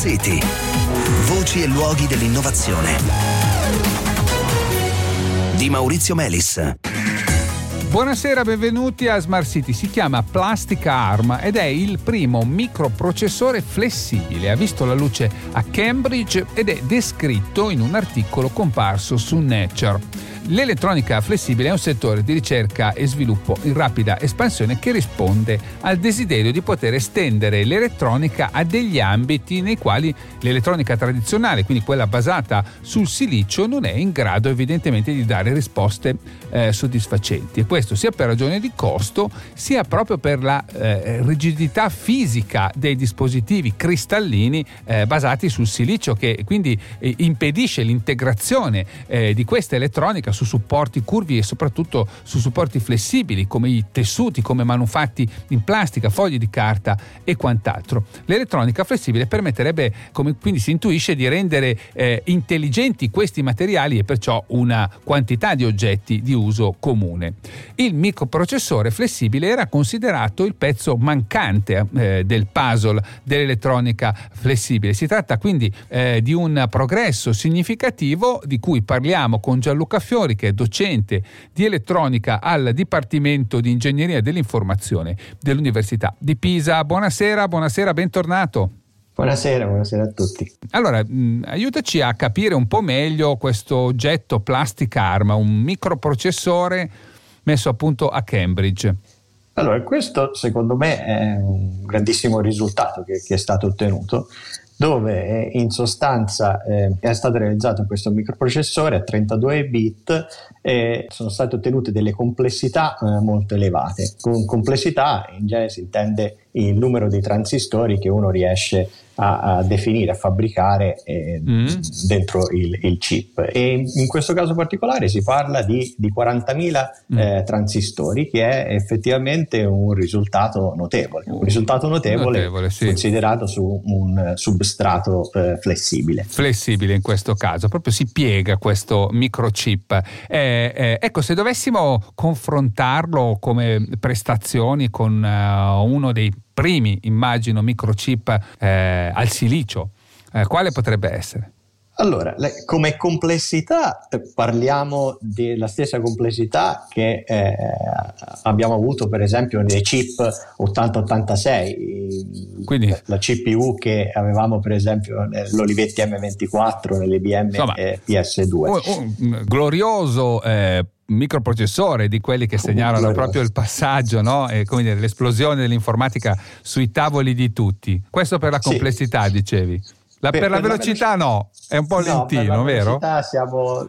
City. Voci e luoghi dell'innovazione. Di Maurizio Melis. Buonasera, benvenuti a Smart City. Si chiama Plastica Arm ed è il primo microprocessore flessibile. Ha visto la luce a Cambridge ed è descritto in un articolo comparso su Nature. L'elettronica flessibile è un settore di ricerca e sviluppo in rapida espansione che risponde al desiderio di poter estendere l'elettronica a degli ambiti nei quali l'elettronica tradizionale, quindi quella basata sul silicio, non è in grado evidentemente di dare risposte eh, soddisfacenti. E questo sia per ragione di costo, sia proprio per la eh, rigidità fisica dei dispositivi cristallini eh, basati sul silicio, che quindi eh, impedisce l'integrazione eh, di questa elettronica su supporti curvi e soprattutto su supporti flessibili come i tessuti, come manufatti in plastica, fogli di carta e quant'altro. L'elettronica flessibile permetterebbe, come quindi si intuisce, di rendere eh, intelligenti questi materiali e perciò una quantità di oggetti di uso comune. Il microprocessore flessibile era considerato il pezzo mancante eh, del puzzle dell'elettronica flessibile. Si tratta quindi eh, di un progresso significativo di cui parliamo con Gianluca Fiori Fiori, che è docente di elettronica al Dipartimento di Ingegneria dell'Informazione dell'Università di Pisa. Buonasera, buonasera, bentornato. Buonasera, buonasera a tutti. Allora, mh, aiutaci a capire un po' meglio questo oggetto Plastic Arm, un microprocessore messo appunto a Cambridge. Allora, questo secondo me è un grandissimo risultato che, che è stato ottenuto dove eh, in sostanza eh, è stato realizzato questo microprocessore a 32 bit e sono state ottenute delle complessità eh, molto elevate. Con complessità in genere si intende il numero di transistori che uno riesce a definire, a fabbricare eh, mm. dentro il, il, chip. E in questo caso particolare si parla di, di 40.000 mm. eh, transistori, che è effettivamente un risultato notevole. Un risultato notevole, notevole sì. considerato su un substrato eh, flessibile. Flessibile in questo caso, proprio si piega questo microchip. Eh, eh, ecco, se dovessimo confrontarlo come prestazioni con uh, uno dei primi, immagino, microchip eh, al silicio, eh, quale potrebbe essere? Allora, le, come complessità eh, parliamo della stessa complessità che eh, abbiamo avuto per esempio nei chip 8086, Quindi, la CPU che avevamo per esempio nell'Olivetti M24, nell'IBM Insomma, PS2. Un, un glorioso eh, microprocessore di quelli che segnalano proprio il passaggio, no? e, dire, l'esplosione dell'informatica sui tavoli di tutti. Questo per la complessità, sì. dicevi. La, per, per, la velocità, no, è un po' no, lentino, vero? Per la velocità siamo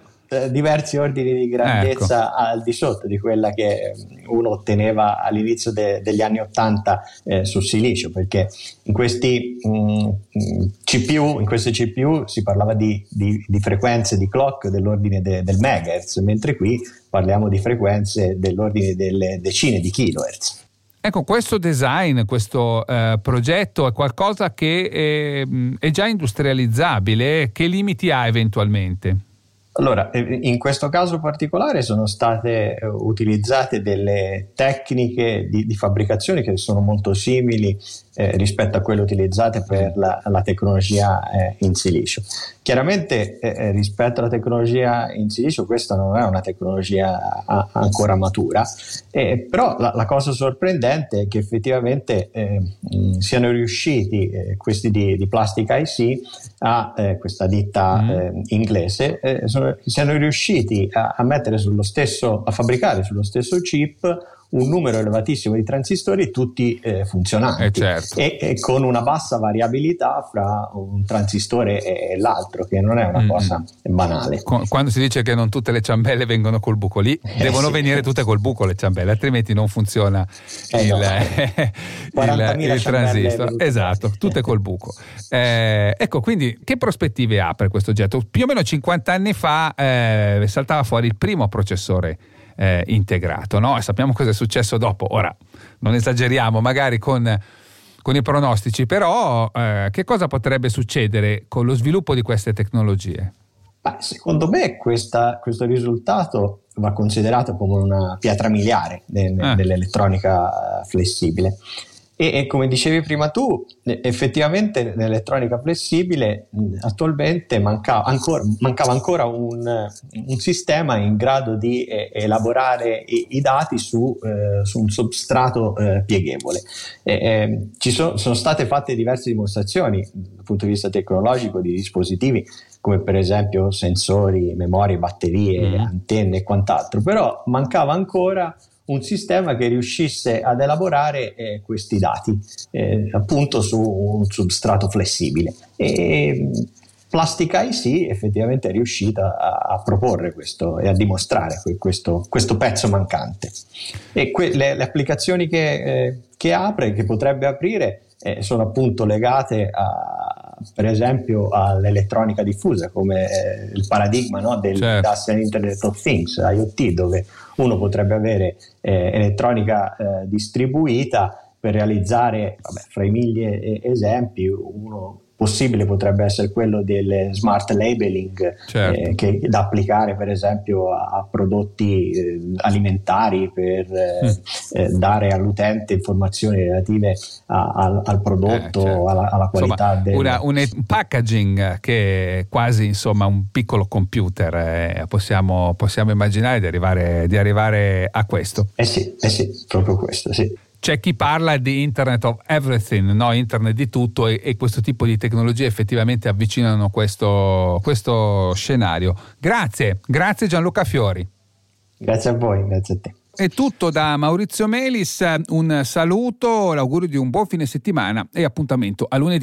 diversi ordini di grandezza ecco. al di sotto di quella che uno otteneva all'inizio de- degli anni 80 eh, sul silicio, perché in questi mh, mm, CPU, in queste CPU si parlava di, di, di frequenze di clock dell'ordine de- del megahertz, mentre qui parliamo di frequenze dell'ordine delle decine di kilohertz. Ecco, questo design, questo eh, progetto è qualcosa che è, è già industrializzabile, che limiti ha eventualmente? Allora, in questo caso particolare sono state eh, utilizzate delle tecniche di, di fabbricazione che sono molto simili eh, rispetto a quelle utilizzate per la, la tecnologia eh, in silicio. Chiaramente eh, eh, rispetto alla tecnologia in silicio questa non è una tecnologia a, ancora matura, eh, però la, la, cosa sorprendente è che effettivamente mh, siano riusciti questi di, di Plastic IC a questa ditta mm. inglese, sono, siano riusciti a, a mettere sullo stesso, a fabbricare sullo stesso chip un numero elevatissimo di transistori tutti eh, funzionanti eh certo. e, e, con una bassa variabilità fra un transistore e l'altro che non è una mm. cosa banale quando si dice che non tutte le ciambelle vengono col buco lì eh, devono sì. venire tutte col buco le ciambelle altrimenti non funziona eh, il, no. il, il transistor esatto tutte col buco eh, ecco quindi che prospettive ha per questo oggetto più o meno 50 anni fa eh, saltava fuori il primo processore eh, integrato. No? E sappiamo cosa è successo dopo. Ora, non esageriamo magari con, con i pronostici, però eh, che cosa potrebbe succedere con lo sviluppo di queste tecnologie? Beh, secondo me questa, questo risultato va considerato come una pietra miliare de, ah. dell'elettronica flessibile E, e, come dicevi prima tu, effettivamente nell'elettronica flessibile attualmente mancava ancora, mancava ancora un, un, sistema in grado di eh, elaborare i, i dati su, eh, su, un substrato eh, pieghevole. ci sono, sono state fatte diverse dimostrazioni dal punto di vista tecnologico di dispositivi come per esempio sensori, memorie, batterie, mm. antenne e quant'altro, però mancava ancora un sistema che riuscisse ad elaborare eh, questi dati eh, appunto su un substrato flessibile. E Plastic IC effettivamente è riuscita a, a, proporre questo e a dimostrare questo, questo pezzo mancante. E que- le, le, applicazioni che, eh, che, apre, che potrebbe aprire, eh, sono appunto legate a, per esempio all'elettronica diffusa, come eh, il paradigma no, del certo. Internet of Things, IoT, dove uno potrebbe avere eh, elettronica eh, distribuita per realizzare, vabbè, fra i mille esempi, uno possibile potrebbe essere quello del smart labeling certo. eh, che, da applicare per esempio a, a prodotti eh, alimentari per eh, mm. dare all'utente informazioni relative a, a, al prodotto, eh, certo. alla, alla, qualità insomma, del una, un packaging che è quasi insomma un piccolo computer eh, possiamo, possiamo, immaginare di arrivare, di arrivare a questo eh sì, eh sì proprio questo sì c'è chi parla di Internet of Everything, no? Internet di tutto e, e, questo tipo di tecnologie effettivamente avvicinano questo, questo scenario. Grazie, grazie Gianluca Fiori. Grazie a voi, grazie a te. È tutto da Maurizio Melis, un saluto, l'augurio di un buon fine settimana e appuntamento a lunedì.